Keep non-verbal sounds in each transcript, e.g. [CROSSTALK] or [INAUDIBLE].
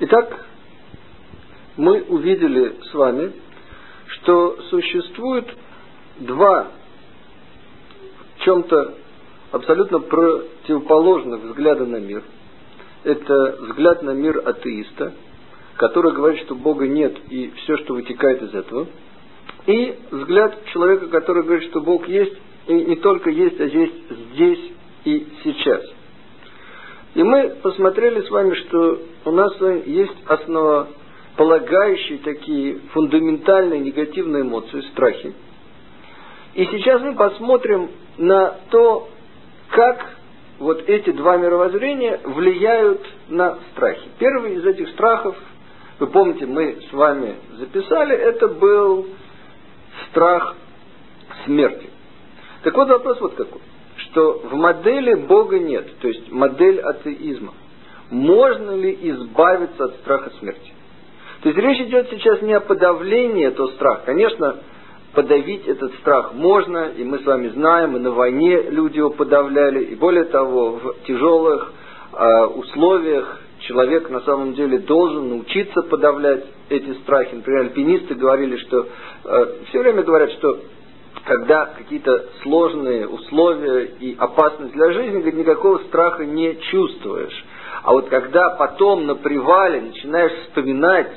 Итак, мы увидели с вами, что существует два в чем-то абсолютно противоположных взгляда на мир. Это взгляд на мир атеиста, который говорит, что Бога нет и все, что вытекает из этого. И взгляд человека, который говорит, что Бог есть, и не только есть, а есть здесь и сейчас. И мы посмотрели с вами, что у нас есть основополагающие такие фундаментальные негативные эмоции, страхи. И сейчас мы посмотрим на то, как вот эти два мировоззрения влияют на страхи. Первый из этих страхов, вы помните, мы с вами записали, это был страх смерти. Так вот вопрос вот какой, что в модели Бога нет, то есть модель атеизма. Можно ли избавиться от страха смерти? То есть речь идет сейчас не о подавлении этого страха. Конечно, подавить этот страх можно, и мы с вами знаем, и на войне люди его подавляли, и более того, в тяжелых э, условиях человек на самом деле должен научиться подавлять эти страхи. Например, альпинисты говорили, что э, все время говорят, что когда какие-то сложные условия и опасность для жизни, говорит, никакого страха не чувствуешь. А вот когда потом на привале начинаешь вспоминать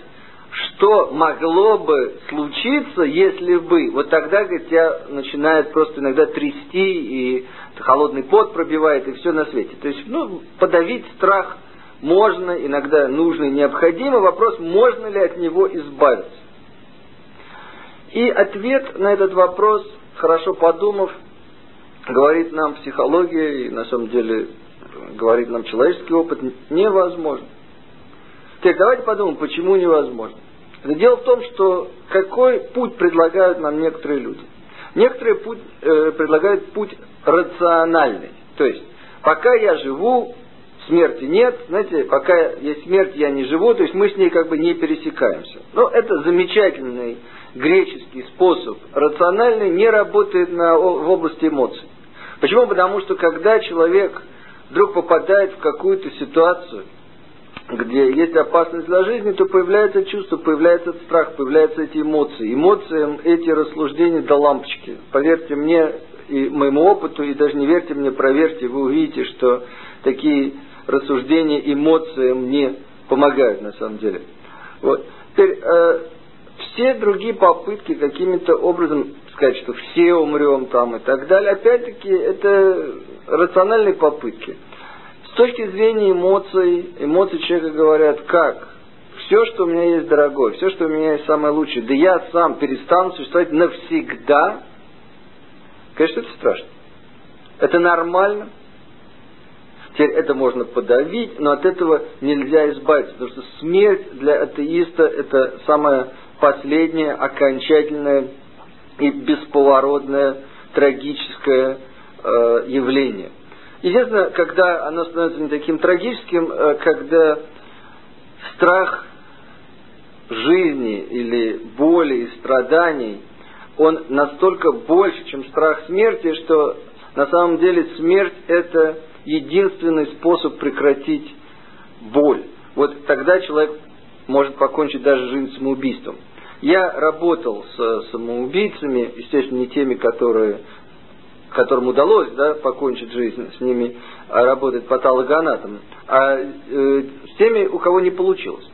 что могло бы случиться, если бы, вот тогда, говорит, тебя начинает просто иногда трясти, и холодный пот пробивает, и все на свете. То есть, ну, подавить страх можно, иногда нужно и необходимо. Вопрос, можно ли от него избавиться. И ответ на этот вопрос, хорошо подумав, говорит нам психология, и на самом деле говорит нам человеческий опыт, невозможно. Теперь давайте подумаем, почему невозможно. Дело в том, что какой путь предлагают нам некоторые люди. Некоторые путь, э, предлагают путь рациональный. То есть, пока я живу, смерти нет, знаете, пока есть смерть, я не живу, то есть мы с ней как бы не пересекаемся. Но это замечательный греческий способ, рациональный, не работает на, в области эмоций. Почему? Потому что когда человек вдруг попадает в какую-то ситуацию, где есть опасность для жизни, то появляется чувство, появляется страх, появляются эти эмоции. Эмоциям эти рассуждения до лампочки. Поверьте мне и моему опыту, и даже не верьте мне, проверьте, вы увидите, что такие рассуждения эмоциям не помогают на самом деле. Вот. Теперь, э, все другие попытки каким-то образом сказать, что все умрем там и так далее, опять-таки, это рациональные попытки. С точки зрения эмоций, эмоции человека говорят, как? Все, что у меня есть дорогое, все, что у меня есть самое лучшее, да я сам перестану существовать навсегда. Конечно, это страшно. Это нормально. Теперь это можно подавить, но от этого нельзя избавиться, потому что смерть для атеиста это самое последнее, окончательное и бесповоротное трагическое э, явление. Естественно, когда оно становится не таким трагическим, э, когда страх жизни или боли и страданий, он настолько больше, чем страх смерти, что на самом деле смерть это единственный способ прекратить боль. Вот тогда человек может покончить даже жизнь самоубийством. Я работал с самоубийцами, естественно, не теми, которые которым удалось да, покончить жизнь, с ними а, работать патологоанатом, а э, с теми, у кого не получилось.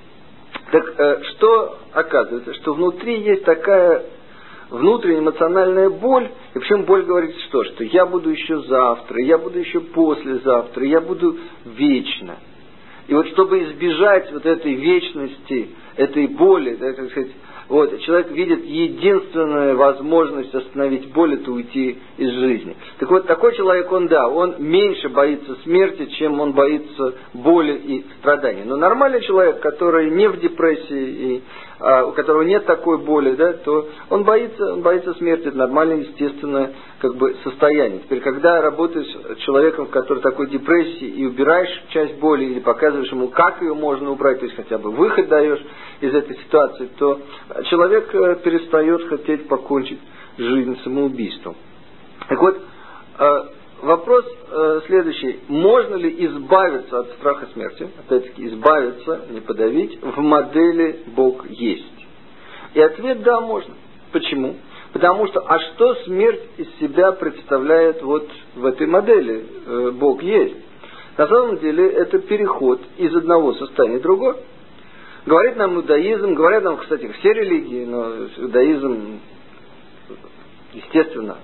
Так э, что оказывается? Что внутри есть такая внутренняя эмоциональная боль, и причем боль говорит что? Что я буду еще завтра, я буду еще послезавтра, я буду вечно. И вот чтобы избежать вот этой вечности, этой боли, да, так сказать, вот, человек видит единственную возможность остановить боль, это уйти из жизни. Так вот, такой человек, он, да, он меньше боится смерти, чем он боится боли и страданий. Но нормальный человек, который не в депрессии и у которого нет такой боли, да, то он боится, он боится смерти. Это нормальное, естественное как бы, состояние. Теперь, когда работаешь с человеком, который такой депрессии, и убираешь часть боли, или показываешь ему, как ее можно убрать, то есть хотя бы выход даешь из этой ситуации, то человек э, перестает хотеть покончить жизнь самоубийством. Так вот, э, вопрос э, следующий. Можно ли избавиться от страха смерти? Опять-таки, избавиться, не подавить, в модели Бог есть. И ответ да, можно. Почему? Потому что, а что смерть из себя представляет вот в этой модели? Э, Бог есть. На самом деле это переход из одного состояния в другое. Говорит нам иудаизм, говорят нам, кстати, все религии, но иудаизм, естественно,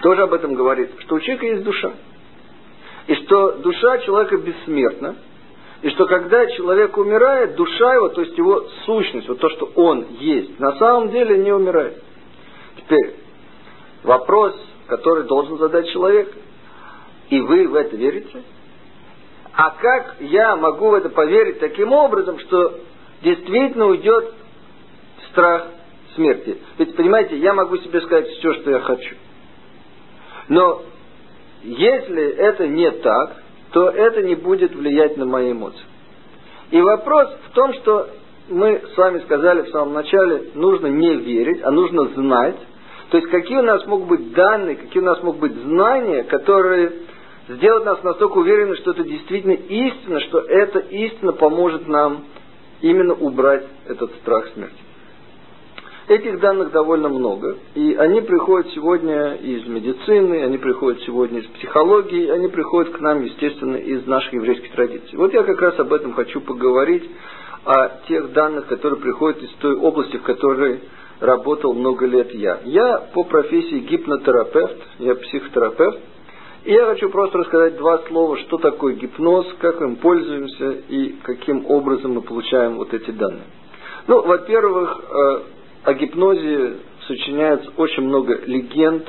тоже об этом говорит, что у человека есть душа. И что душа человека бессмертна. И что когда человек умирает, душа его, то есть его сущность, вот то, что он есть, на самом деле не умирает. Теперь, вопрос, который должен задать человек, и вы в это верите? А как я могу в это поверить таким образом, что действительно уйдет страх смерти? Ведь, понимаете, я могу себе сказать все, что я хочу. Но если это не так, то это не будет влиять на мои эмоции. И вопрос в том, что мы с вами сказали в самом начале, нужно не верить, а нужно знать. То есть какие у нас могут быть данные, какие у нас могут быть знания, которые сделают нас настолько уверенными, что это действительно истина, что эта истина поможет нам именно убрать этот страх смерти. Этих данных довольно много, и они приходят сегодня из медицины, они приходят сегодня из психологии, они приходят к нам, естественно, из наших еврейских традиций. Вот я как раз об этом хочу поговорить, о тех данных, которые приходят из той области, в которой работал много лет я. Я по профессии гипнотерапевт, я психотерапевт, и я хочу просто рассказать два слова, что такое гипноз, как им пользуемся и каким образом мы получаем вот эти данные. Ну, во-первых, э, о гипнозе сочиняется очень много легенд.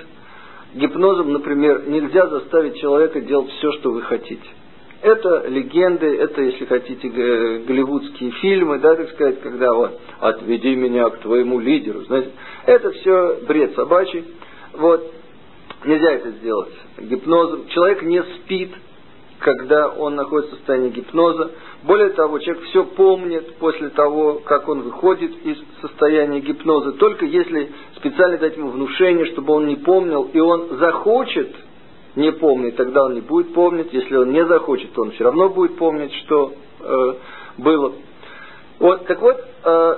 Гипнозом, например, нельзя заставить человека делать все, что вы хотите. Это легенды, это, если хотите, голливудские фильмы, да, так сказать, когда вот «отведи меня к твоему лидеру», знаете, это все бред собачий. Вот, нельзя это сделать гипнозом. Человек не спит, когда он находится в состоянии гипноза. Более того, человек все помнит после того, как он выходит из состояния гипноза. Только если специально дать ему внушение, чтобы он не помнил, и он захочет не помнить, тогда он не будет помнить. Если он не захочет, то он все равно будет помнить, что э, было. Вот, так вот, э,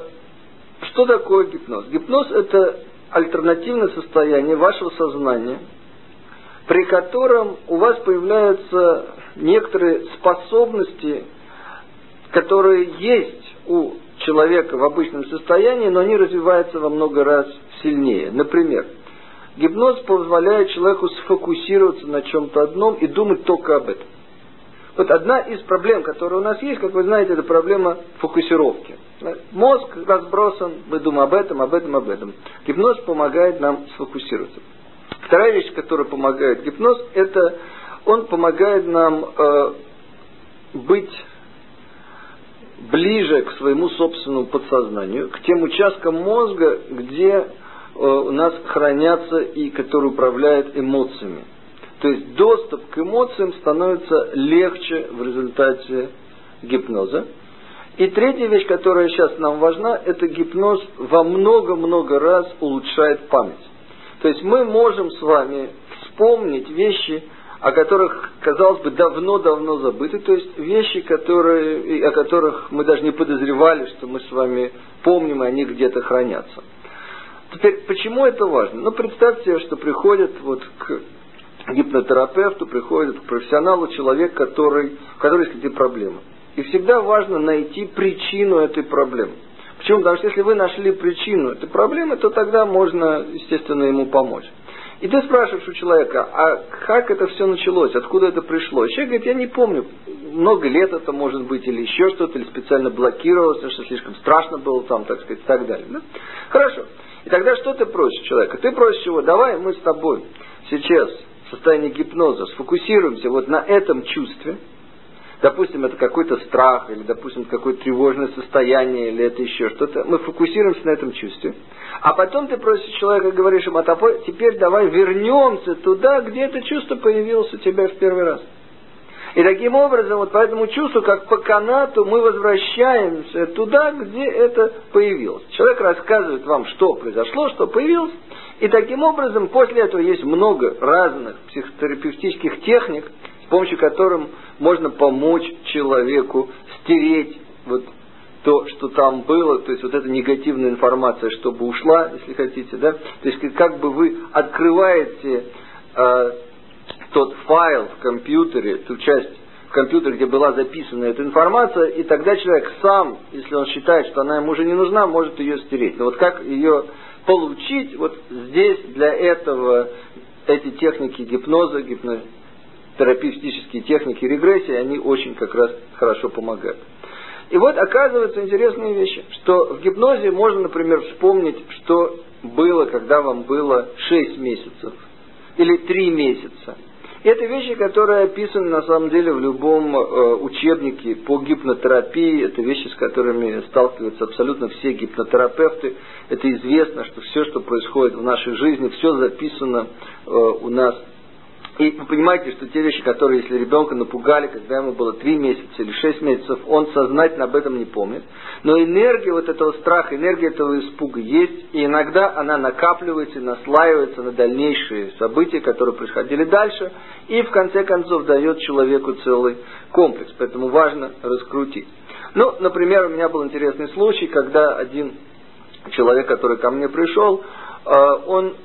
что такое гипноз? Гипноз это альтернативное состояние вашего сознания, при котором у вас появляются некоторые способности, которые есть у человека в обычном состоянии, но они развиваются во много раз сильнее. Например, гипноз позволяет человеку сфокусироваться на чем-то одном и думать только об этом. Вот одна из проблем, которая у нас есть, как вы знаете, это проблема фокусировки. Мозг разбросан, мы думаем об этом, об этом, об этом. Гипноз помогает нам сфокусироваться. Вторая вещь, которая помогает гипноз, это он помогает нам э, быть ближе к своему собственному подсознанию, к тем участкам мозга, где э, у нас хранятся и которые управляют эмоциями. То есть доступ к эмоциям становится легче в результате гипноза. И третья вещь, которая сейчас нам важна, это гипноз во много-много раз улучшает память. То есть мы можем с вами вспомнить вещи, о которых, казалось бы, давно-давно забыты, то есть вещи, которые, о которых мы даже не подозревали, что мы с вами помним, и они где-то хранятся. Теперь, почему это важно? Ну, представьте, что приходит вот к гипнотерапевту, приходит к профессионалу человек, который, у которого есть какие-то проблемы. И всегда важно найти причину этой проблемы. Почему? Потому что если вы нашли причину этой проблемы, то тогда можно, естественно, ему помочь. И ты спрашиваешь у человека, а как это все началось, откуда это пришло? человек говорит, я не помню, много лет это может быть, или еще что-то, или специально блокировалось, что слишком страшно было там, так сказать, и так далее. Да? Хорошо. И тогда что ты просишь человека? Ты просишь его, давай мы с тобой сейчас в состоянии гипноза сфокусируемся вот на этом чувстве, допустим, это какой-то страх, или, допустим, какое-то тревожное состояние, или это еще что-то, мы фокусируемся на этом чувстве. А потом ты просишь человека, говоришь ему, а теперь давай вернемся туда, где это чувство появилось у тебя в первый раз. И таким образом, вот по этому чувству, как по канату, мы возвращаемся туда, где это появилось. Человек рассказывает вам, что произошло, что появилось, И таким образом, после этого есть много разных психотерапевтических техник, с помощью которых можно помочь человеку стереть вот то, что там было, то есть вот эта негативная информация, чтобы ушла, если хотите, да, то есть как бы вы открываете э, тот файл в компьютере, ту часть в компьютере, где была записана эта информация, и тогда человек сам, если он считает, что она ему уже не нужна, может ее стереть. Но вот как ее получить, вот здесь для этого эти техники гипноза, гипнотерапевтические техники регрессии, они очень как раз хорошо помогают. И вот оказываются интересные вещи, что в гипнозе можно, например, вспомнить, что было, когда вам было 6 месяцев или 3 месяца. Это вещи, которые описаны на самом деле в любом э, учебнике по гипнотерапии. Это вещи, с которыми сталкиваются абсолютно все гипнотерапевты. Это известно, что все, что происходит в нашей жизни, все записано э, у нас и вы понимаете, что те вещи, которые, если ребенка напугали, когда ему было 3 месяца или 6 месяцев, он сознательно об этом не помнит. Но энергия вот этого страха, энергия этого испуга есть, и иногда она накапливается и наслаивается на дальнейшие события, которые происходили дальше, и в конце концов дает человеку целый комплекс. Поэтому важно раскрутить. Ну, например, у меня был интересный случай, когда один человек, который ко мне пришел, э, он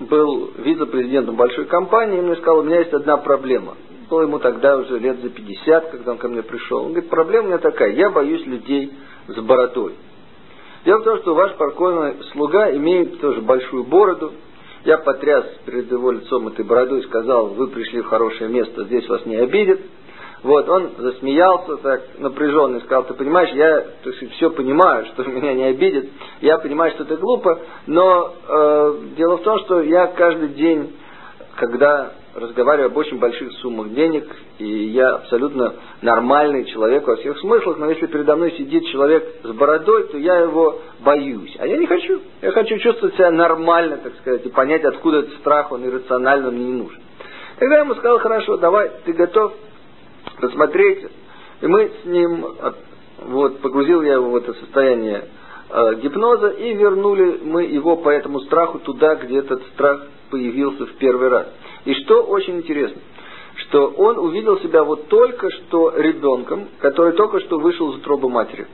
был вице-президентом большой компании, и мне сказал, у меня есть одна проблема. Было ему тогда уже лет за 50, когда он ко мне пришел. Он говорит, проблема у меня такая, я боюсь людей с бородой. Дело в том, что ваш покойный слуга имеет тоже большую бороду. Я потряс перед его лицом этой бородой и сказал, вы пришли в хорошее место, здесь вас не обидят. Вот, он засмеялся так напряженно и сказал, ты понимаешь, я то есть, все понимаю, что [LAUGHS] меня не обидит, я понимаю, что это глупо, но э, дело в том, что я каждый день, когда разговариваю об очень больших суммах денег, и я абсолютно нормальный человек во всех смыслах, но если передо мной сидит человек с бородой, то я его боюсь. А я не хочу. Я хочу чувствовать себя нормально, так сказать, и понять, откуда этот страх, он иррационально мне не нужен. Тогда я ему сказал, хорошо, давай, ты готов? Посмотреть. И мы с ним, вот, погрузил я его в это состояние э, гипноза, и вернули мы его по этому страху туда, где этот страх появился в первый раз. И что очень интересно, что он увидел себя вот только что ребенком, который только что вышел из утробы матери.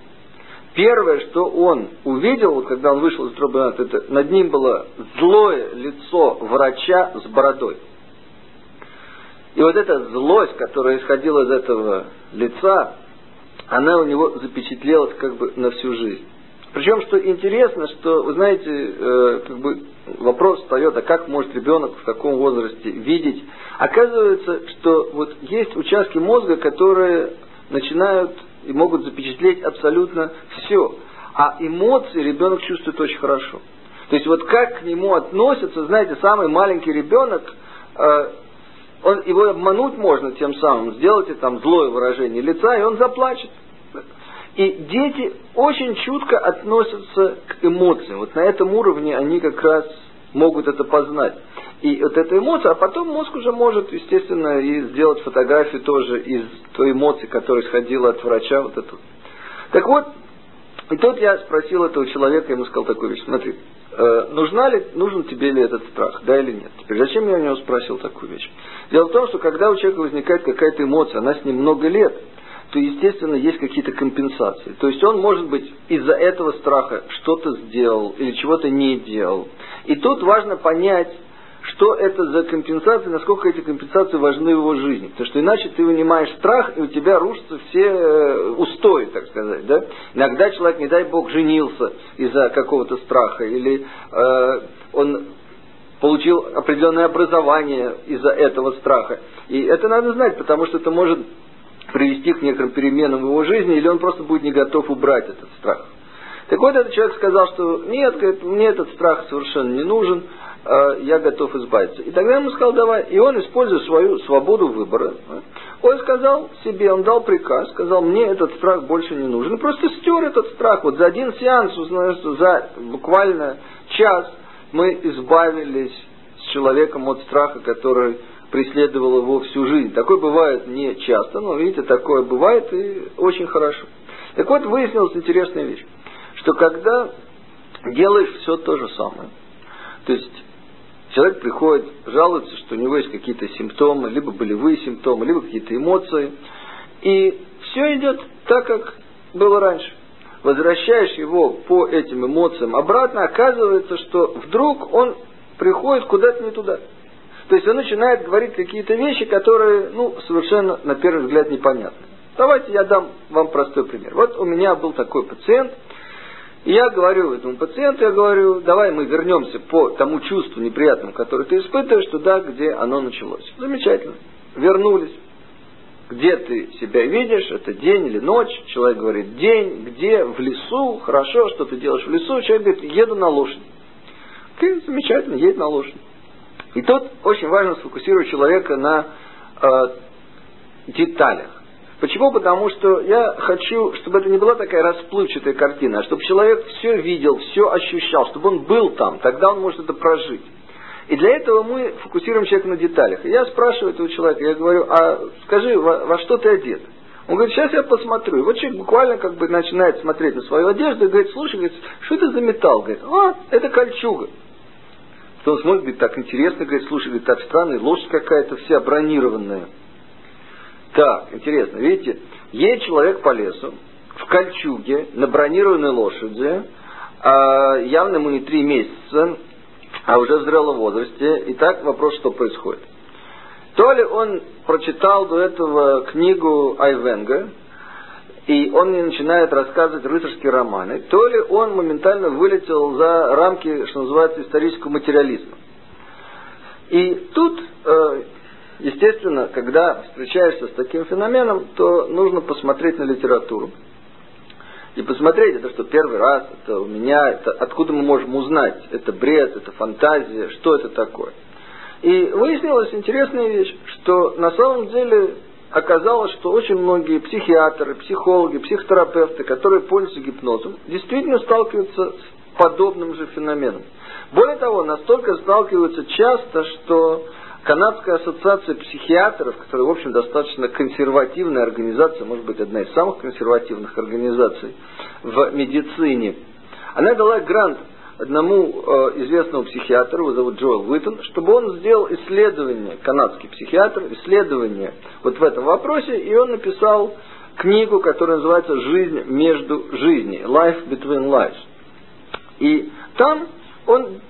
Первое, что он увидел, вот когда он вышел из утробы матери, это над ним было злое лицо врача с бородой. И вот эта злость, которая исходила из этого лица, она у него запечатлелась как бы на всю жизнь. Причем, что интересно, что, вы знаете, э, как бы вопрос встает, а как может ребенок в таком возрасте видеть? Оказывается, что вот есть участки мозга, которые начинают и могут запечатлеть абсолютно все. А эмоции ребенок чувствует очень хорошо. То есть вот как к нему относятся, знаете, самый маленький ребенок, э, он, его обмануть можно тем самым, сделайте там злое выражение лица, и он заплачет. И дети очень чутко относятся к эмоциям. Вот на этом уровне они как раз могут это познать. И вот эта эмоция, а потом мозг уже может, естественно, и сделать фотографию тоже из той эмоции, которая исходила от врача. Вот эту. Так вот, и тут я спросил этого человека, ему сказал такую вещь, смотри, э, нужна ли, нужен тебе ли этот страх, да или нет. Теперь зачем я у него спросил такую вещь? Дело в том, что когда у человека возникает какая-то эмоция, она с ним много лет, то, естественно, есть какие-то компенсации. То есть он, может быть, из-за этого страха что-то сделал или чего-то не делал. И тут важно понять, что это за компенсации, насколько эти компенсации важны в его жизни. Потому что иначе ты вынимаешь страх, и у тебя рушатся все э, устои, так сказать. Да? Иногда человек, не дай бог, женился из-за какого-то страха, или э, он получил определенное образование из-за этого страха. И это надо знать, потому что это может привести к некоторым переменам в его жизни, или он просто будет не готов убрать этот страх. Так вот, этот человек сказал, что нет, мне этот страх совершенно не нужен, я готов избавиться. И тогда я ему сказал, давай. И он, используя свою свободу выбора, он сказал себе, он дал приказ, сказал, мне этот страх больше не нужен. И просто стер этот страх. Вот за один сеанс, знаешь, за буквально час мы избавились с человеком от страха, который преследовал его всю жизнь. Такое бывает не часто, но видите, такое бывает и очень хорошо. Так вот, выяснилась интересная вещь, что когда делаешь все то же самое, то есть Человек приходит, жалуется, что у него есть какие-то симптомы, либо болевые симптомы, либо какие-то эмоции. И все идет так, как было раньше. Возвращаешь его по этим эмоциям обратно, оказывается, что вдруг он приходит куда-то не туда. То есть он начинает говорить какие-то вещи, которые, ну, совершенно, на первый взгляд, непонятны. Давайте я дам вам простой пример. Вот у меня был такой пациент, и я говорю этому пациенту, я говорю, давай мы вернемся по тому чувству неприятному, которое ты испытываешь, туда, где оно началось. Замечательно. Вернулись. Где ты себя видишь, это день или ночь? Человек говорит, день, где? В лесу, хорошо, что ты делаешь в лесу? Человек говорит, еду на лошади. Окей, замечательно, едет на лошади. И тут очень важно сфокусировать человека на э, деталях. Почему? Потому что я хочу, чтобы это не была такая расплывчатая картина, а чтобы человек все видел, все ощущал, чтобы он был там, тогда он может это прожить. И для этого мы фокусируем человека на деталях. Я спрашиваю этого человека, я говорю, а скажи, во, во что ты одет? Он говорит, сейчас я посмотрю. И вот человек буквально как бы начинает смотреть на свою одежду и говорит, слушай, говорит, что это за металл? Говорит, а, это кольчуга. То он смотрит, говорит, так интересно, говорит, слушай, говорит, так странно, лошадь какая-то вся бронированная. Так, интересно, видите, едет человек по лесу, в кольчуге, на бронированной лошади, а, явно ему не три месяца, а уже в зрелом возрасте. И так вопрос, что происходит. То ли он прочитал до этого книгу Айвенга, и он мне начинает рассказывать рыцарские романы, то ли он моментально вылетел за рамки, что называется, исторического материализма. И тут э, Естественно, когда встречаешься с таким феноменом, то нужно посмотреть на литературу. И посмотреть, это что, первый раз, это у меня, это откуда мы можем узнать, это бред, это фантазия, что это такое. И выяснилась интересная вещь, что на самом деле оказалось, что очень многие психиатры, психологи, психотерапевты, которые пользуются гипнозом, действительно сталкиваются с подобным же феноменом. Более того, настолько сталкиваются часто, что Канадская ассоциация психиатров, которая, в общем, достаточно консервативная организация, может быть, одна из самых консервативных организаций в медицине, она дала грант одному э, известному психиатру, его зовут Джоэл Уиттон, чтобы он сделал исследование, канадский психиатр, исследование вот в этом вопросе, и он написал книгу, которая называется «Жизнь между жизней», «Life Between Lives». И там он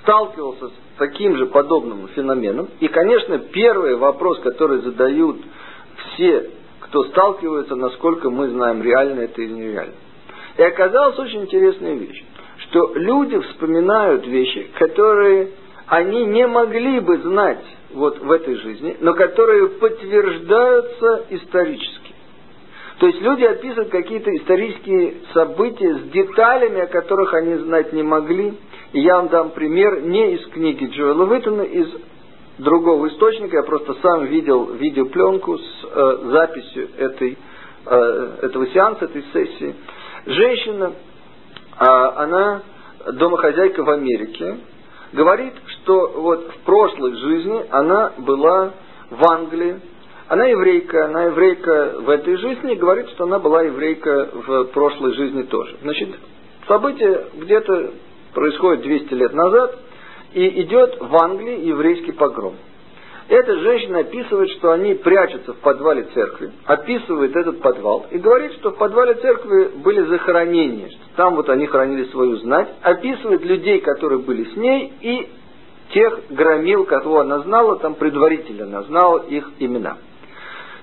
сталкивался с таким же подобным феноменом. И, конечно, первый вопрос, который задают все, кто сталкивается, насколько мы знаем, реально это или нереально. И оказалась очень интересная вещь, что люди вспоминают вещи, которые они не могли бы знать вот в этой жизни, но которые подтверждаются исторически. То есть люди описывают какие-то исторические события с деталями, о которых они знать не могли, я вам дам пример не из книги Джоэла Уиттона, из другого источника. Я просто сам видел видеопленку с э, записью этой, э, этого сеанса, этой сессии. Женщина, э, она домохозяйка в Америке, говорит, что вот в прошлой жизни она была в Англии, она еврейка, она еврейка в этой жизни, говорит, что она была еврейка в прошлой жизни тоже. Значит, событие где-то происходит 200 лет назад, и идет в Англии еврейский погром. Эта женщина описывает, что они прячутся в подвале церкви, описывает этот подвал и говорит, что в подвале церкви были захоронения, что там вот они хранили свою знать, описывает людей, которые были с ней, и тех громил, кого она знала, там предварительно она знала их имена.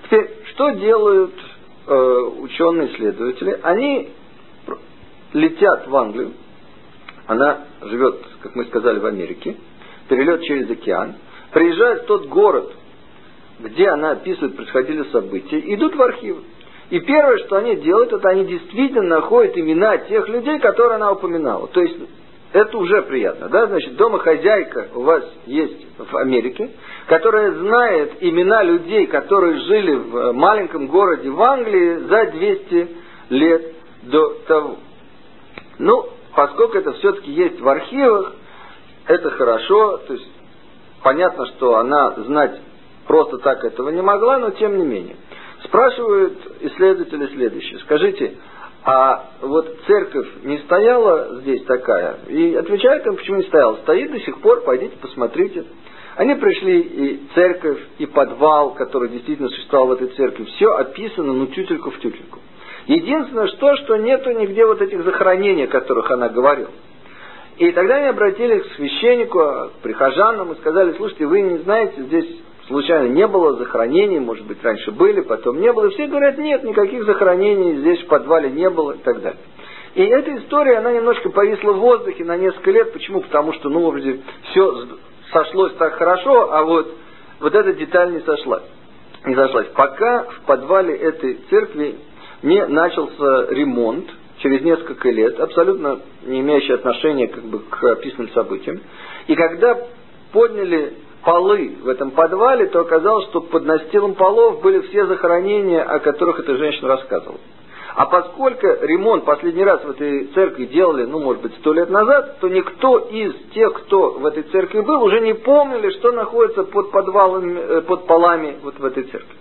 Теперь, что делают э, ученые-исследователи? Они летят в Англию, она живет, как мы сказали, в Америке, перелет через океан, приезжает в тот город, где она описывает, происходили события, идут в архив. И первое, что они делают, это они действительно находят имена тех людей, которые она упоминала. То есть это уже приятно, да? Значит, домохозяйка у вас есть в Америке, которая знает имена людей, которые жили в маленьком городе в Англии за 200 лет до того. Ну, поскольку это все-таки есть в архивах, это хорошо, то есть понятно, что она знать просто так этого не могла, но тем не менее. Спрашивают исследователи следующее. Скажите, а вот церковь не стояла здесь такая. И отвечает им, почему не стояла. Стоит до сих пор, пойдите посмотрите. Они пришли и церковь, и подвал, который действительно существовал в этой церкви. Все описано, ну, тютельку в тютельку. Единственное, что, что нету нигде вот этих захоронений, о которых она говорила. И тогда они обратились к священнику, к прихожанам и сказали, слушайте, вы не знаете, здесь случайно не было захоронений, может быть, раньше были, потом не было. И все говорят, нет, никаких захоронений здесь в подвале не было и так далее. И эта история, она немножко повисла в воздухе на несколько лет. Почему? Потому что, ну, вроде, все сошлось так хорошо, а вот, вот эта деталь не сошлась. Не сошлась. Пока в подвале этой церкви не начался ремонт, через несколько лет, абсолютно не имеющий отношения как бы, к описанным событиям. И когда подняли полы в этом подвале, то оказалось, что под настилом полов были все захоронения, о которых эта женщина рассказывала. А поскольку ремонт последний раз в этой церкви делали, ну, может быть, сто лет назад, то никто из тех, кто в этой церкви был, уже не помнили, что находится под подвалами, э, под полами вот в этой церкви.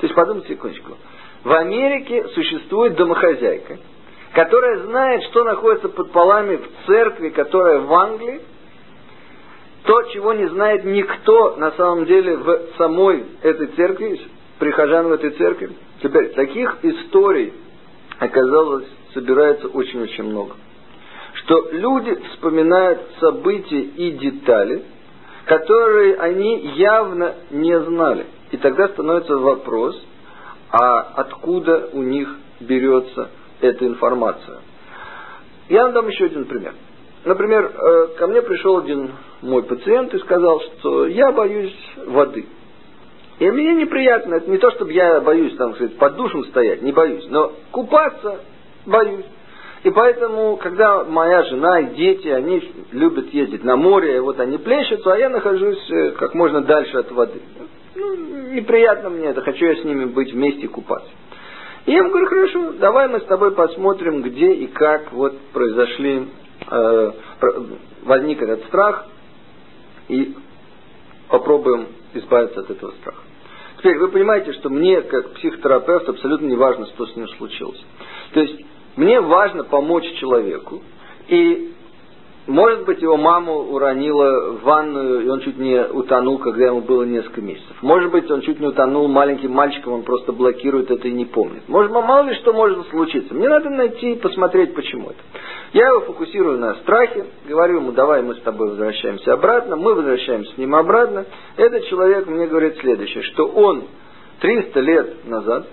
То есть подумайте секундочку. В Америке существует домохозяйка, которая знает, что находится под полами в церкви, которая в Англии, то, чего не знает никто на самом деле в самой этой церкви, прихожан в этой церкви. Теперь, таких историй, оказалось, собирается очень-очень много. Что люди вспоминают события и детали, которые они явно не знали. И тогда становится вопрос, а откуда у них берется эта информация. Я вам дам еще один пример. Например, э, ко мне пришел один мой пациент и сказал, что я боюсь воды. И мне неприятно, это не то, чтобы я боюсь, там, сказать, под душем стоять, не боюсь, но купаться боюсь. И поэтому, когда моя жена и дети, они любят ездить на море, вот они плещутся, а я нахожусь э, как можно дальше от воды. Ну, неприятно мне это, хочу я с ними быть вместе и купаться. И я ему говорю, хорошо, давай мы с тобой посмотрим, где и как вот произошли, э, возник этот страх, и попробуем избавиться от этого страха. Теперь вы понимаете, что мне, как психотерапевт, абсолютно не важно, что с ним случилось. То есть мне важно помочь человеку, и может быть, его маму уронила в ванную, и он чуть не утонул, когда ему было несколько месяцев. Может быть, он чуть не утонул маленьким мальчиком, он просто блокирует это и не помнит. Может, мало ли что может случиться. Мне надо найти и посмотреть, почему это. Я его фокусирую на страхе, говорю ему, давай мы с тобой возвращаемся обратно, мы возвращаемся с ним обратно. Этот человек мне говорит следующее, что он 300 лет назад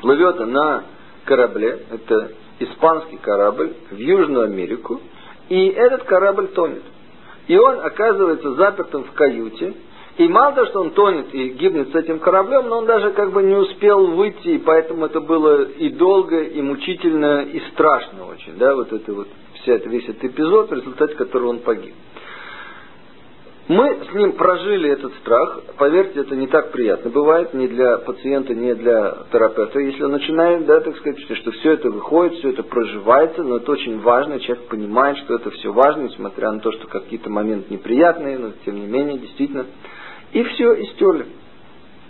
плывет на корабле, это испанский корабль, в Южную Америку, и этот корабль тонет. И он оказывается запертым в каюте. И мало того, что он тонет и гибнет с этим кораблем, но он даже как бы не успел выйти, и поэтому это было и долго, и мучительно, и страшно очень, да, вот это вот, вся, весь этот эпизод, в результате которого он погиб. Мы с ним прожили этот страх. Поверьте, это не так приятно бывает ни для пациента, ни для терапевта. Если он начинает, да, так сказать, что все это выходит, все это проживается, но это очень важно, человек понимает, что это все важно, несмотря на то, что какие-то моменты неприятные, но тем не менее, действительно. И все, и стерли.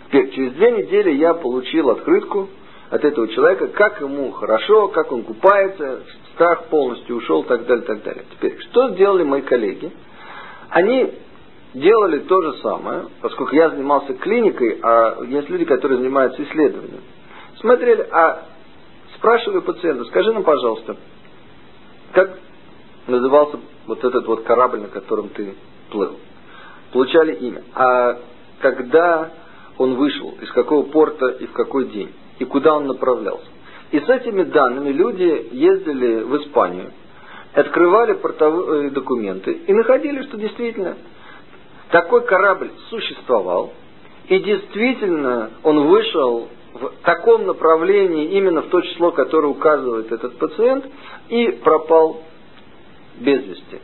Теперь, через две недели я получил открытку от этого человека, как ему хорошо, как он купается, страх полностью ушел, так далее, так далее. Теперь, что сделали мои коллеги? Они делали то же самое, поскольку я занимался клиникой, а есть люди, которые занимаются исследованием. Смотрели, а спрашивали пациента, скажи нам, пожалуйста, как назывался вот этот вот корабль, на котором ты плыл? Получали имя. А когда он вышел, из какого порта и в какой день, и куда он направлялся. И с этими данными люди ездили в Испанию, открывали портовые документы и находили, что действительно такой корабль существовал, и действительно он вышел в таком направлении, именно в то число, которое указывает этот пациент, и пропал без вести.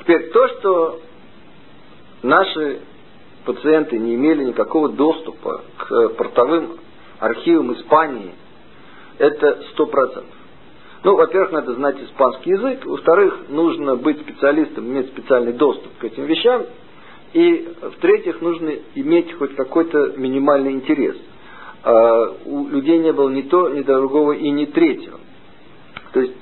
Теперь то, что наши пациенты не имели никакого доступа к портовым архивам Испании, это сто процентов. Ну, во-первых, надо знать испанский язык, во-вторых, нужно быть специалистом, иметь специальный доступ к этим вещам, и в-третьих, нужно иметь хоть какой-то минимальный интерес. а у людей не было ни то, ни другого и ни третьего. То есть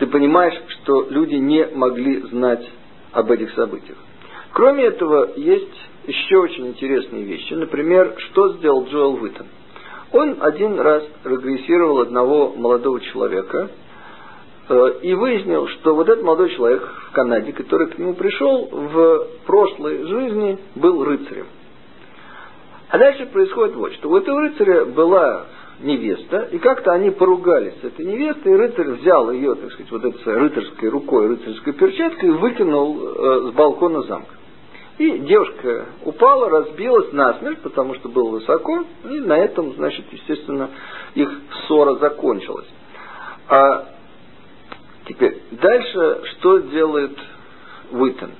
ты понимаешь, что люди не могли знать об этих событиях. Кроме этого, есть еще очень интересные вещи. Например, что сделал Джоэл Уиттон? Он один раз регрессировал одного молодого человека э, и выяснил, что вот этот молодой человек в Канаде, который к нему пришел, в прошлой жизни был рыцарем. А дальше происходит вот что. У этого рыцаря была невеста, и как-то они поругались с этой невестой, и рыцарь взял ее, так сказать, вот этой рыцарской рукой, рыцарской перчаткой и выкинул э, с балкона замка. И девушка упала, разбилась насмерть, потому что было высоко, и на этом, значит, естественно, их ссора закончилась. А теперь, дальше что делает Уиттон?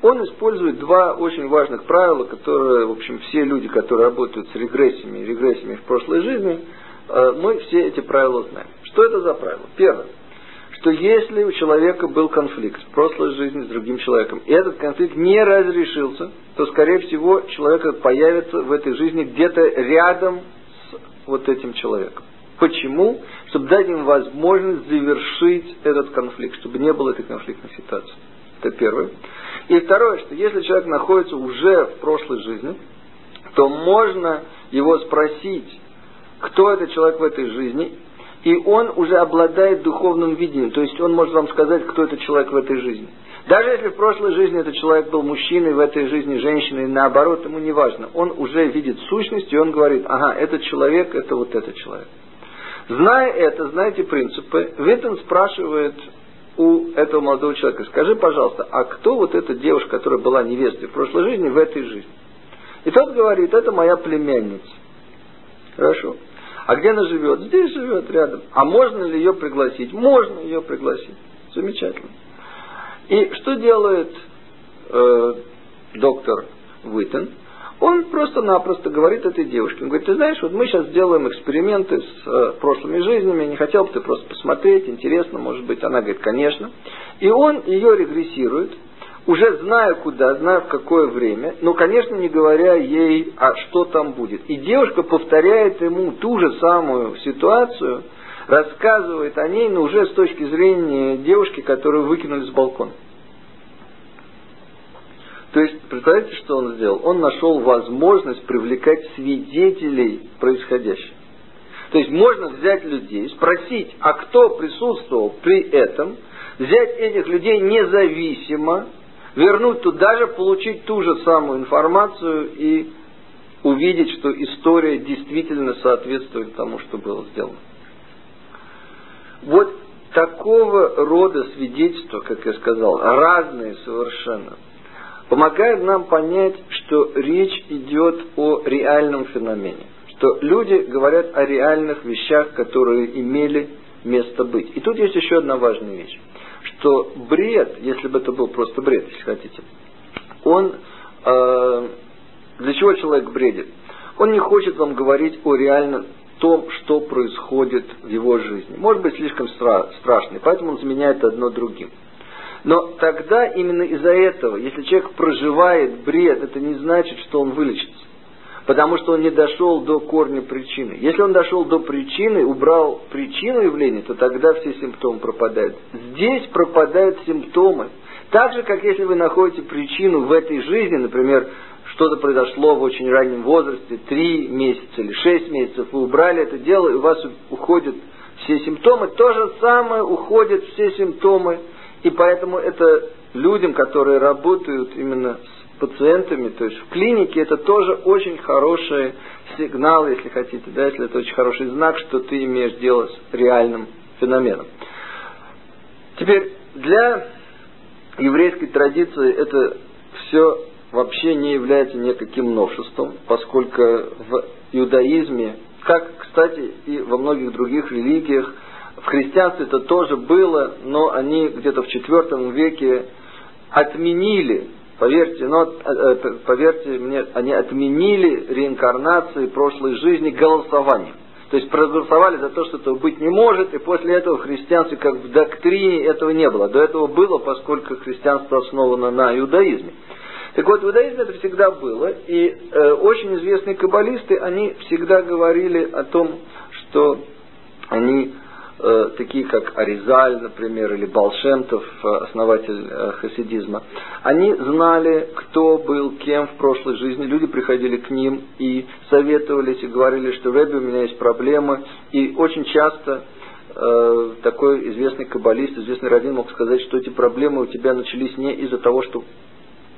Он использует два очень важных правила, которые, в общем, все люди, которые работают с регрессиями и регрессиями в прошлой жизни, э, мы все эти правила знаем. Что это за правила? Первое что если у человека был конфликт в прошлой жизни с другим человеком, и этот конфликт не разрешился, то, скорее всего, человек появится в этой жизни где-то рядом с вот этим человеком. Почему? Чтобы дать им возможность завершить этот конфликт, чтобы не было этой конфликтной ситуации. Это первое. И второе, что если человек находится уже в прошлой жизни, то можно его спросить, кто этот человек в этой жизни, и он уже обладает духовным видением, то есть он может вам сказать, кто этот человек в этой жизни. Даже если в прошлой жизни этот человек был мужчиной, в этой жизни женщиной, наоборот, ему не важно. Он уже видит сущность, и он говорит, ага, этот человек, это вот этот человек. Зная это, знаете принципы, Виттон спрашивает у этого молодого человека, скажи, пожалуйста, а кто вот эта девушка, которая была невестой в прошлой жизни, в этой жизни? И тот говорит, это моя племянница. Хорошо. А где она живет? Здесь живет рядом. А можно ли ее пригласить? Можно ее пригласить. Замечательно. И что делает э, доктор Уиттен? Он просто-напросто говорит этой девушке, он говорит, ты знаешь, вот мы сейчас делаем эксперименты с э, прошлыми жизнями, не хотел бы ты просто посмотреть, интересно, может быть. Она говорит, конечно. И он ее регрессирует, уже зная куда, зная в какое время, но, конечно, не говоря ей, а что там будет. И девушка повторяет ему ту же самую ситуацию, рассказывает о ней, но уже с точки зрения девушки, которую выкинули с балкона. То есть, представляете, что он сделал? Он нашел возможность привлекать свидетелей происходящего. То есть можно взять людей, спросить, а кто присутствовал при этом, взять этих людей независимо вернуть туда же, получить ту же самую информацию и увидеть, что история действительно соответствует тому, что было сделано. Вот такого рода свидетельства, как я сказал, разные совершенно, помогают нам понять, что речь идет о реальном феномене. Что люди говорят о реальных вещах, которые имели место быть. И тут есть еще одна важная вещь что бред, если бы это был просто бред, если хотите, он э, для чего человек бредит? Он не хочет вам говорить о реальном том, что происходит в его жизни. Может быть, слишком стра- страшный, поэтому он заменяет одно другим. Но тогда именно из-за этого, если человек проживает бред, это не значит, что он вылечится потому что он не дошел до корня причины. Если он дошел до причины, убрал причину явления, то тогда все симптомы пропадают. Здесь пропадают симптомы. Так же, как если вы находите причину в этой жизни, например, что-то произошло в очень раннем возрасте, три месяца или шесть месяцев, вы убрали это дело, и у вас уходят все симптомы, то же самое уходят все симптомы, и поэтому это людям, которые работают именно пациентами, то есть в клинике это тоже очень хороший сигнал, если хотите, да, если это очень хороший знак, что ты имеешь дело с реальным феноменом. Теперь для еврейской традиции это все вообще не является никаким новшеством, поскольку в иудаизме, как, кстати, и во многих других религиях, в христианстве это тоже было, но они где-то в IV веке отменили Поверьте, но, э, э, поверьте мне, они отменили реинкарнации прошлой жизни голосованием. То есть проголосовали за то, что этого быть не может, и после этого в христианстве, как в доктрине, этого не было. До этого было, поскольку христианство основано на иудаизме. Так вот, в иудаизме это всегда было, и э, очень известные каббалисты, они всегда говорили о том, что они такие как Аризаль, например, или Балшемтов, э, основатель э, хасидизма, они знали, кто был кем в прошлой жизни. Люди приходили к ним и советовались, и говорили, что Рэбби, у меня есть проблемы. И очень часто э, такой известный каббалист, известный раввин мог сказать, что эти проблемы у тебя начались не из-за того, что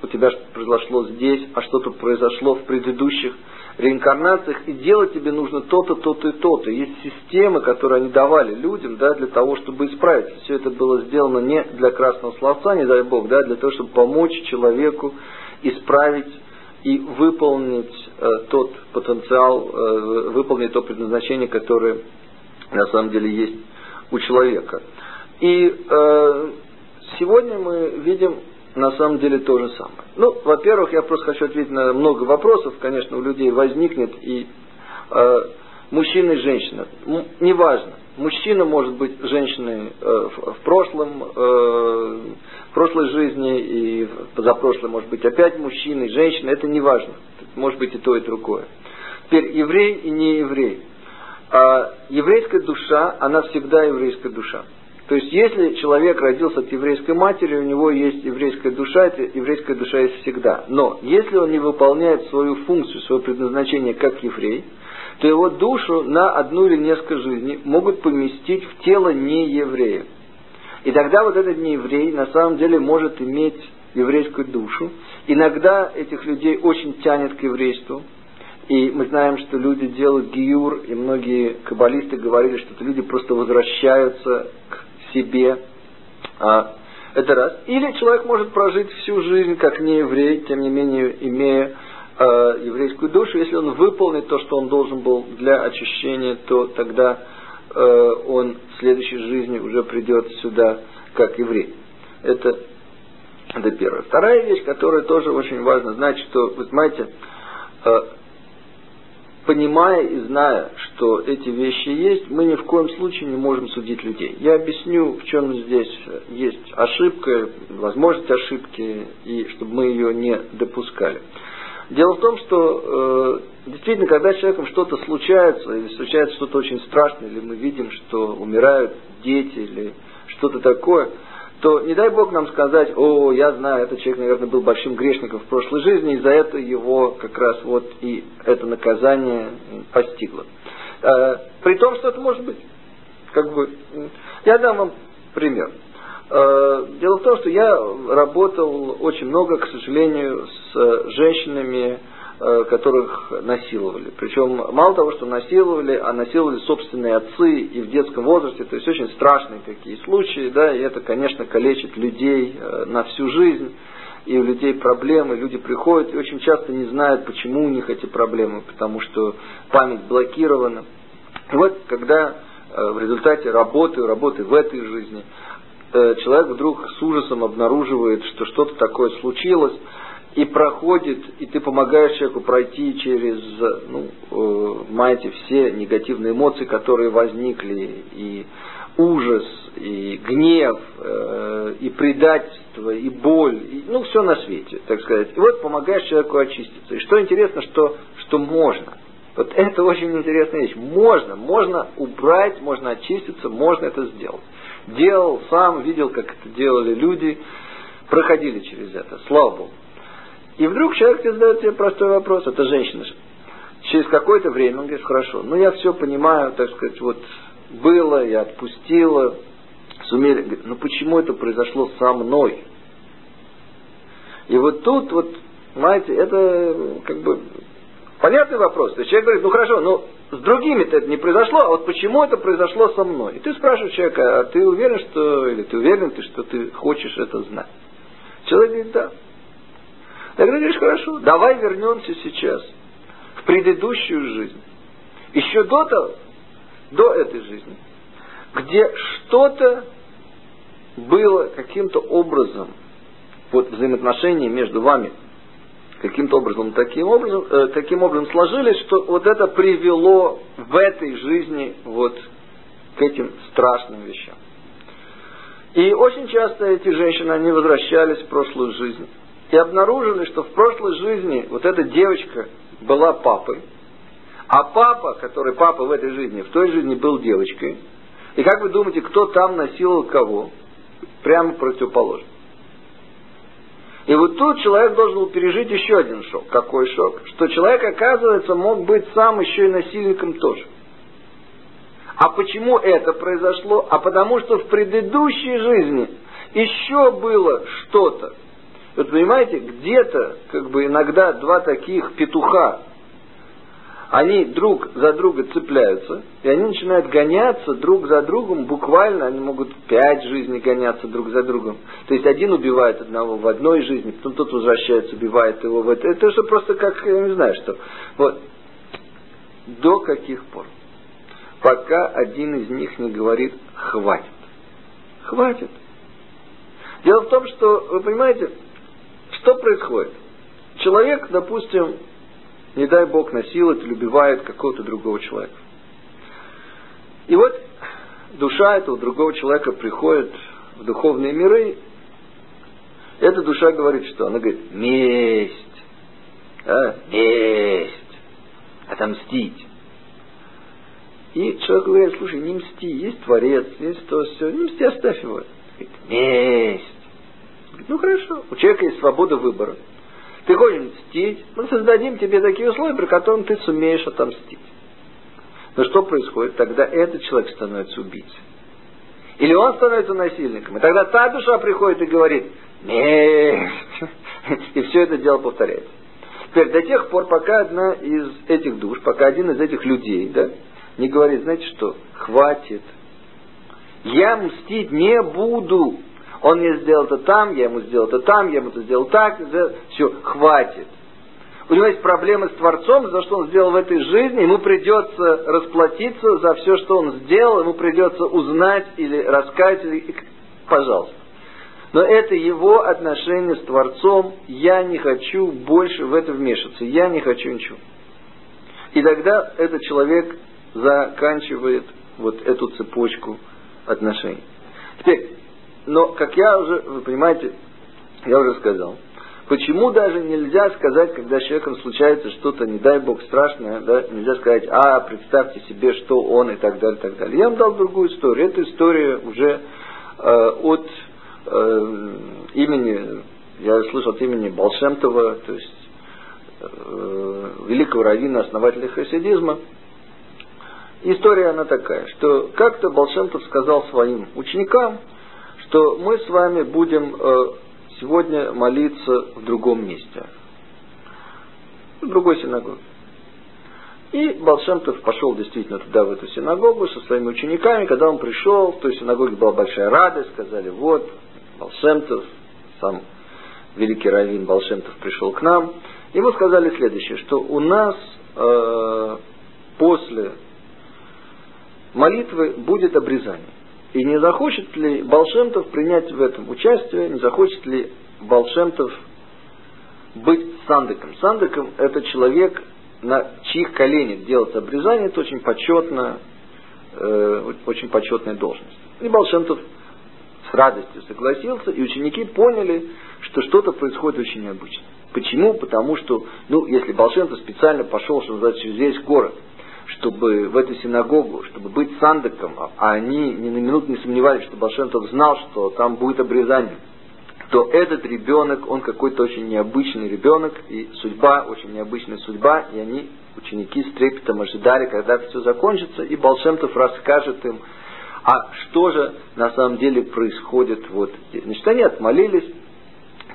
у тебя произошло здесь, а что-то произошло в предыдущих реинкарнациях, и делать тебе нужно то-то, то-то и то-то. Есть системы, которые они давали людям, да, для того, чтобы исправить. Все это было сделано не для красного словца, не дай бог, да, для того, чтобы помочь человеку исправить и выполнить э, тот потенциал, э, выполнить то предназначение, которое на самом деле есть у человека. И э, сегодня мы видим на самом деле то же самое. Ну, во-первых, я просто хочу ответить на много вопросов, конечно, у людей возникнет и э, мужчина и женщина. М- неважно. Мужчина может быть женщиной э, в, в прошлом, э, в прошлой жизни и позапрошлой может быть опять мужчиной, женщина, это не важно. Может быть и то, и другое. Теперь еврей и не еврей. А еврейская душа, она всегда еврейская душа. То есть, если человек родился от еврейской матери, у него есть еврейская душа, эта еврейская душа есть всегда. Но, если он не выполняет свою функцию, свое предназначение как еврей, то его душу на одну или несколько жизней могут поместить в тело нееврея. И тогда вот этот нееврей на самом деле может иметь еврейскую душу. Иногда этих людей очень тянет к еврейству. И мы знаем, что люди делают гиюр, и многие каббалисты говорили, что это люди просто возвращаются к себе. А, это раз. Или человек может прожить всю жизнь как не еврей, тем не менее имея э, еврейскую душу. Если он выполнит то, что он должен был для очищения, то тогда э, он в следующей жизни уже придет сюда как еврей. Это, это первое. Вторая вещь, которая тоже очень важно знать, что, вы знаете, э, понимая и зная, что эти вещи есть, мы ни в коем случае не можем судить людей. Я объясню, в чем здесь есть ошибка, возможность ошибки, и чтобы мы ее не допускали. Дело в том, что э, действительно, когда с человеком что-то случается, или случается что-то очень страшное, или мы видим, что умирают дети, или что-то такое – то не дай Бог нам сказать, о, я знаю, этот человек, наверное, был большим грешником в прошлой жизни, и за это его как раз вот и это наказание постигло. Э, при том, что это может быть, как бы, я дам вам пример. Э, дело в том, что я работал очень много, к сожалению, с женщинами, Э, которых насиловали. Причем мало того, что насиловали, а насиловали собственные отцы и в детском возрасте. То есть очень страшные такие случаи, да, и это, конечно, калечит людей э, на всю жизнь. И у людей проблемы, люди приходят и очень часто не знают, почему у них эти проблемы, потому что память блокирована. И вот, когда э, в результате работы, работы в этой жизни, человек вдруг с ужасом обнаруживает, что что-то такое случилось, и проходит, и ты помогаешь человеку пройти через, ну, э, знаете, все негативные эмоции, которые возникли, и ужас, и гнев, э, и предательство, и боль, и, ну, все на свете, так сказать. И вот помогаешь человеку очиститься. И что интересно, что, что можно. Вот это очень интересная вещь. Можно, можно убрать, можно очиститься, можно это сделать. Делал сам, видел, как это делали люди, проходили через это, слава Богу. И вдруг человек задает тебе простой вопрос, это женщина же. Через какое-то время он говорит, хорошо, ну я все понимаю, так сказать, вот было, я отпустила, сумели. Говорит, ну почему это произошло со мной? И вот тут вот, знаете, это как бы понятный вопрос. То есть человек говорит, ну хорошо, но с другими-то это не произошло, а вот почему это произошло со мной? И ты спрашиваешь человека, а ты уверен, что, или ты уверен, ты, что ты хочешь это знать? Человек говорит, да. Тогда говоришь, хорошо, давай вернемся сейчас в предыдущую жизнь. Еще до того, до этой жизни, где что-то было каким-то образом, вот взаимоотношения между вами каким-то образом, таким образом, э, таким образом сложились, что вот это привело в этой жизни вот к этим страшным вещам. И очень часто эти женщины, они возвращались в прошлую жизнь и обнаружили, что в прошлой жизни вот эта девочка была папой, а папа, который папа в этой жизни, в той жизни был девочкой. И как вы думаете, кто там насиловал кого? Прямо противоположно. И вот тут человек должен был пережить еще один шок. Какой шок? Что человек, оказывается, мог быть сам еще и насильником тоже. А почему это произошло? А потому что в предыдущей жизни еще было что-то. Вот понимаете, где-то как бы иногда два таких петуха, они друг за друга цепляются, и они начинают гоняться друг за другом, буквально они могут пять жизней гоняться друг за другом. То есть один убивает одного в одной жизни, потом тот возвращается, убивает его в этой. Это же просто как, я не знаю что. Вот. До каких пор? Пока один из них не говорит «хватит». Хватит. Дело в том, что, вы понимаете, что происходит? Человек, допустим, не дай Бог, насилует убивает какого-то другого человека. И вот душа этого другого человека приходит в духовные миры. Эта душа говорит, что? Она говорит, месть. А? Месть. Отомстить. И человек говорит, слушай, не мсти, есть Творец, есть то, все, не мсти, оставь его. Говорит, месть. Ну хорошо, у человека есть свобода выбора. Ты хочешь мстить, мы создадим тебе такие условия, при которых ты сумеешь отомстить. Но что происходит? Тогда этот человек становится убийцей. Или он становится насильником. И тогда та душа приходит и говорит, месть. [LAUGHS] И все это дело повторяется. Теперь до тех пор, пока одна из этих душ, пока один из этих людей, да, не говорит, знаете что, хватит. Я мстить не буду. Он мне сделал это там, я ему сделал это там, я ему это сделал так. Все, хватит. У него есть проблемы с Творцом, за что он сделал в этой жизни, ему придется расплатиться за все, что он сделал, ему придется узнать или рассказать, или... пожалуйста. Но это его отношение с Творцом, я не хочу больше в это вмешиваться, я не хочу ничего. И тогда этот человек заканчивает вот эту цепочку отношений. Теперь, но, как я уже, вы понимаете, я уже сказал, почему даже нельзя сказать, когда с человеком случается что-то, не дай бог, страшное, да, нельзя сказать, а, представьте себе, что он и так далее, и так далее. Я вам дал другую историю. Эта история уже э, от э, имени, я слышал от имени Балшемтова, то есть э, великого раввина, основателя хасидизма, История она такая, что как-то Балшемтов сказал своим ученикам, что мы с вами будем э, сегодня молиться в другом месте, в другой синагоге. И Балшемтов пошел действительно туда, в эту синагогу, со своими учениками. Когда он пришел, в той синагоге была большая радость, сказали, вот, Балшемтов, сам великий раввин Балшемтов пришел к нам. Ему сказали следующее, что у нас э, после молитвы будет обрезание. И не захочет ли Балшемтов принять в этом участие, не захочет ли Балшемтов быть сандыком. Сандыком это человек, на чьих коленях делается обрезание, это очень почетно, э, очень почетная должность. И Балшемтов с радостью согласился, и ученики поняли, что что-то происходит очень необычно. Почему? Потому что, ну, если Балшемтов специально пошел, что называется, через весь город – чтобы в эту синагогу, чтобы быть сандыком, а они ни на минуту не сомневались, что Башентов знал, что там будет обрезание, то этот ребенок, он какой-то очень необычный ребенок, и судьба, очень необычная судьба, и они, ученики, с трепетом ожидали, когда все закончится, и Балшемтов расскажет им, а что же на самом деле происходит вот здесь. Значит, они отмолились,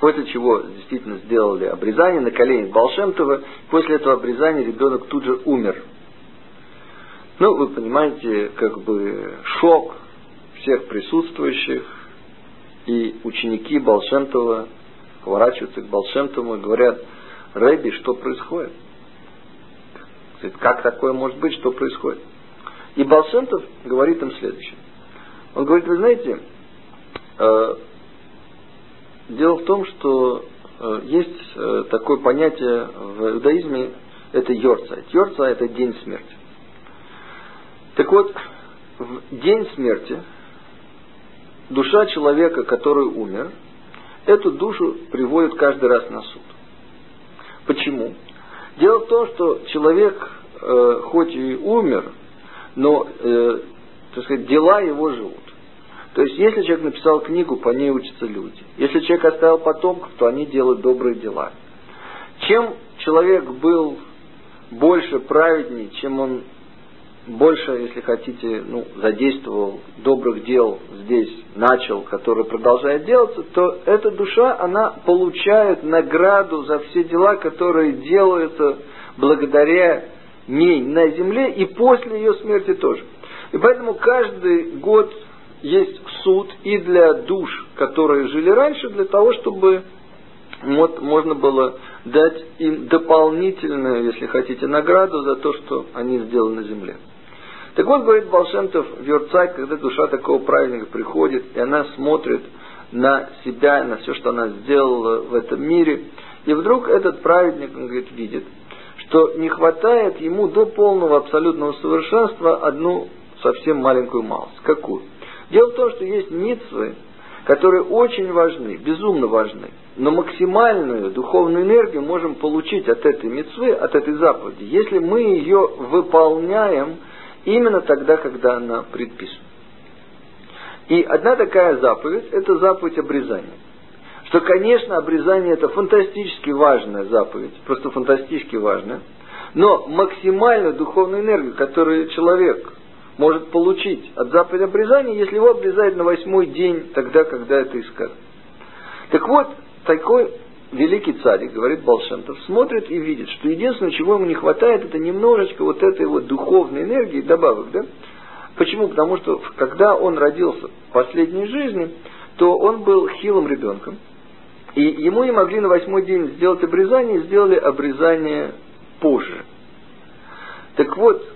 после чего действительно сделали обрезание на коленях Балшемтова. После этого обрезания ребенок тут же умер. Ну, вы понимаете, как бы шок всех присутствующих, и ученики Балшемтова поворачиваются к Балшемтову и говорят, Рэби, что происходит? Как такое может быть, что происходит? И Балшемтов говорит им следующее. Он говорит, вы знаете, э, дело в том, что э, есть э, такое понятие в иудаизме, это Йорца. Йорца – это день смерти. Так вот, в день смерти душа человека, который умер, эту душу приводят каждый раз на суд. Почему? Дело в том, что человек, э, хоть и умер, но, э, так сказать, дела его живут. То есть, если человек написал книгу, по ней учатся люди. Если человек оставил потомков, то они делают добрые дела. Чем человек был больше праведней, чем он больше, если хотите, ну, задействовал добрых дел здесь, начал, который продолжает делаться, то эта душа, она получает награду за все дела, которые делаются благодаря ней на земле и после ее смерти тоже. И поэтому каждый год есть суд и для душ, которые жили раньше, для того, чтобы вот можно было дать им дополнительную, если хотите, награду за то, что они сделали на земле. Так вот, говорит Балшемтов в Юрцай, когда душа такого праведника приходит, и она смотрит на себя, на все, что она сделала в этом мире, и вдруг этот праведник, он говорит, видит, что не хватает ему до полного абсолютного совершенства одну совсем маленькую малость. Какую? Дело в том, что есть митцвы, которые очень важны, безумно важны. Но максимальную духовную энергию можем получить от этой митцвы, от этой заповеди, если мы ее выполняем именно тогда, когда она предписана. И одна такая заповедь – это заповедь обрезания. Что, конечно, обрезание – это фантастически важная заповедь, просто фантастически важная, но максимальную духовную энергию, которую человек может получить от заповеди обрезания, если его обрезают на восьмой день, тогда, когда это искать. Так вот, такой великий царик, говорит Балшемтов, смотрит и видит, что единственное, чего ему не хватает, это немножечко вот этой вот духовной энергии, добавок, да? Почему? Потому что когда он родился в последней жизни, то он был хилым ребенком, и ему не могли на восьмой день сделать обрезание, сделали обрезание позже. Так вот,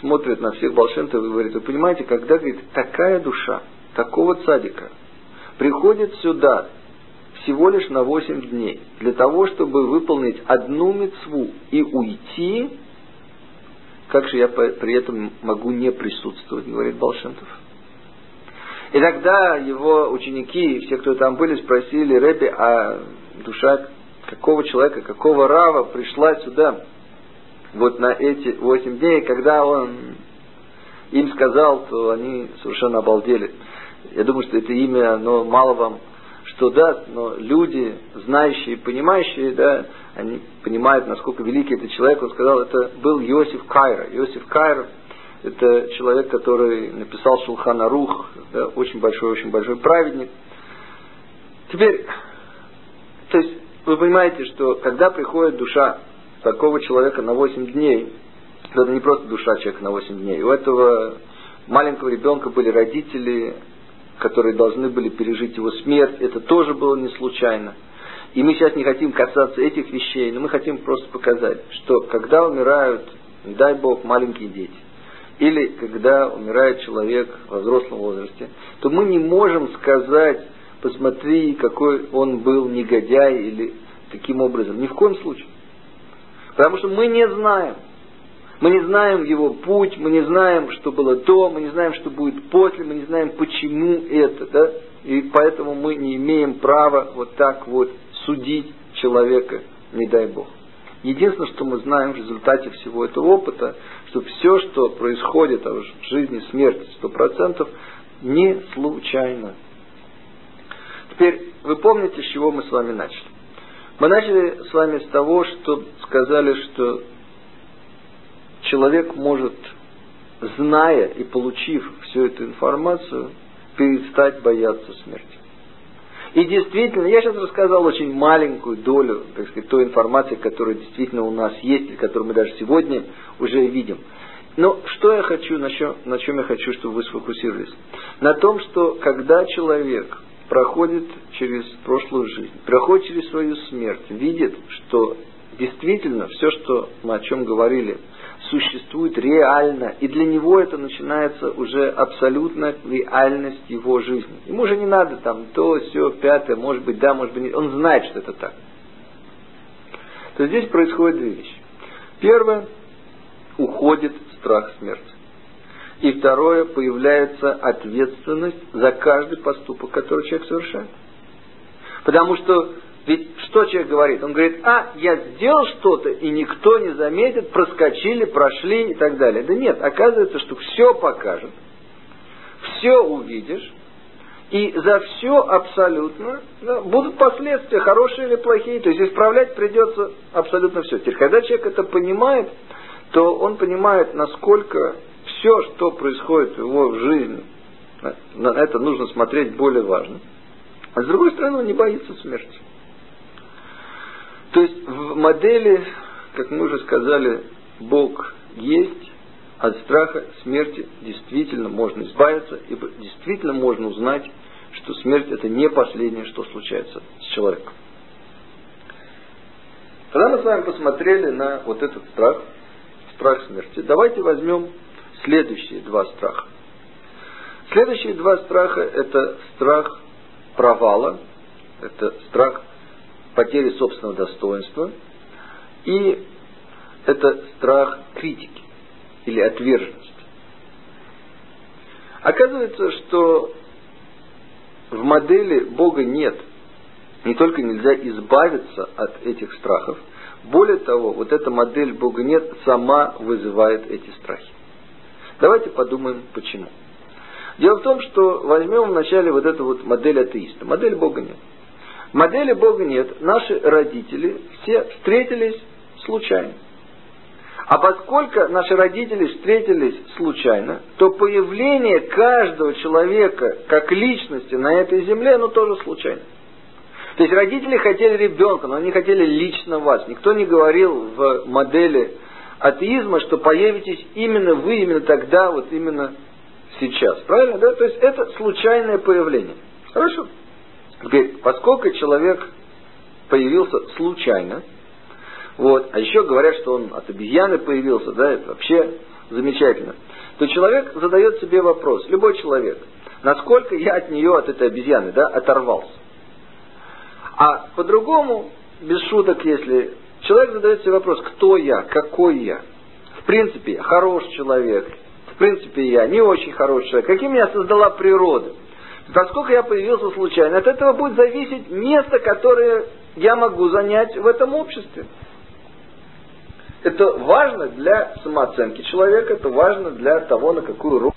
смотрит на всех Балшемтов и говорит, вы понимаете, когда, говорит, такая душа, такого цадика, приходит сюда всего лишь на 8 дней, для того, чтобы выполнить одну мецву и уйти, как же я при этом могу не присутствовать, говорит Балшентов. И тогда его ученики, все, кто там были, спросили Рэби, а душа какого человека, какого рава пришла сюда вот на эти восемь дней, когда он им сказал, то они совершенно обалдели. Я думаю, что это имя, оно мало вам что даст, но люди, знающие, понимающие, да, они понимают, насколько великий этот человек. Он сказал, это был Иосиф Кайра. Иосиф Кайра – это человек, который написал Шулхана Рух, да, очень большой, очень большой праведник. Теперь, то есть, вы понимаете, что когда приходит душа такого человека на 8 дней, то это не просто душа человека на 8 дней. У этого маленького ребенка были родители, которые должны были пережить его смерть, это тоже было не случайно. И мы сейчас не хотим касаться этих вещей, но мы хотим просто показать, что когда умирают, дай Бог, маленькие дети, или когда умирает человек во взрослом возрасте, то мы не можем сказать, посмотри, какой он был негодяй или таким образом. Ни в коем случае. Потому что мы не знаем, мы не знаем его путь, мы не знаем, что было до, мы не знаем, что будет после, мы не знаем, почему это, да? И поэтому мы не имеем права вот так вот судить человека, не дай Бог. Единственное, что мы знаем в результате всего этого опыта, что все, что происходит в жизни, смерти, сто процентов, не случайно. Теперь, вы помните, с чего мы с вами начали? Мы начали с вами с того, что сказали, что человек может, зная и получив всю эту информацию, перестать бояться смерти. И действительно, я сейчас рассказал очень маленькую долю, так сказать, той информации, которая действительно у нас есть, и которую мы даже сегодня уже видим. Но что я хочу, на чем, на чем я хочу, чтобы вы сфокусировались? На том, что когда человек проходит через прошлую жизнь, проходит через свою смерть, видит, что действительно все, что мы о чем говорили, существует реально, и для него это начинается уже абсолютно реальность его жизни. Ему уже не надо там то, все, пятое, может быть, да, может быть, нет. Он знает, что это так. То здесь происходит две вещи. Первое, уходит страх смерти. И второе, появляется ответственность за каждый поступок, который человек совершает. Потому что ведь что человек говорит? Он говорит, а, я сделал что-то, и никто не заметит, проскочили, прошли и так далее. Да нет, оказывается, что все покажет, все увидишь, и за все абсолютно да, будут последствия, хорошие или плохие. То есть исправлять придется абсолютно все. Теперь, когда человек это понимает, то он понимает, насколько все, что происходит в его жизни, на это нужно смотреть более важно. А с другой стороны, он не боится смерти. То есть в модели, как мы уже сказали, Бог есть, от страха смерти действительно можно избавиться, ибо действительно можно узнать, что смерть это не последнее, что случается с человеком. Когда мы с вами посмотрели на вот этот страх, страх смерти, давайте возьмем следующие два страха. Следующие два страха это страх провала, это страх потери собственного достоинства, и это страх критики или отверженности. Оказывается, что в модели Бога нет. Не только нельзя избавиться от этих страхов, более того, вот эта модель Бога нет сама вызывает эти страхи. Давайте подумаем, почему. Дело в том, что возьмем вначале вот эту вот модель атеиста. Модель Бога нет. Модели Бога нет. Наши родители все встретились случайно. А поскольку наши родители встретились случайно, то появление каждого человека как личности на этой земле, оно тоже случайно. То есть родители хотели ребенка, но они хотели лично вас. Никто не говорил в модели атеизма, что появитесь именно вы, именно тогда, вот именно сейчас. Правильно, да? То есть это случайное появление. Хорошо? Теперь, поскольку человек появился случайно, вот, а еще говорят, что он от обезьяны появился, да, это вообще замечательно, то человек задает себе вопрос, любой человек, насколько я от нее, от этой обезьяны, да, оторвался. А по-другому, без шуток, если человек задает себе вопрос, кто я, какой я, в принципе, хороший человек, в принципе, я не очень хороший человек, каким меня создала природа, насколько я появился случайно, от этого будет зависеть место, которое я могу занять в этом обществе. Это важно для самооценки человека, это важно для того, на какую роль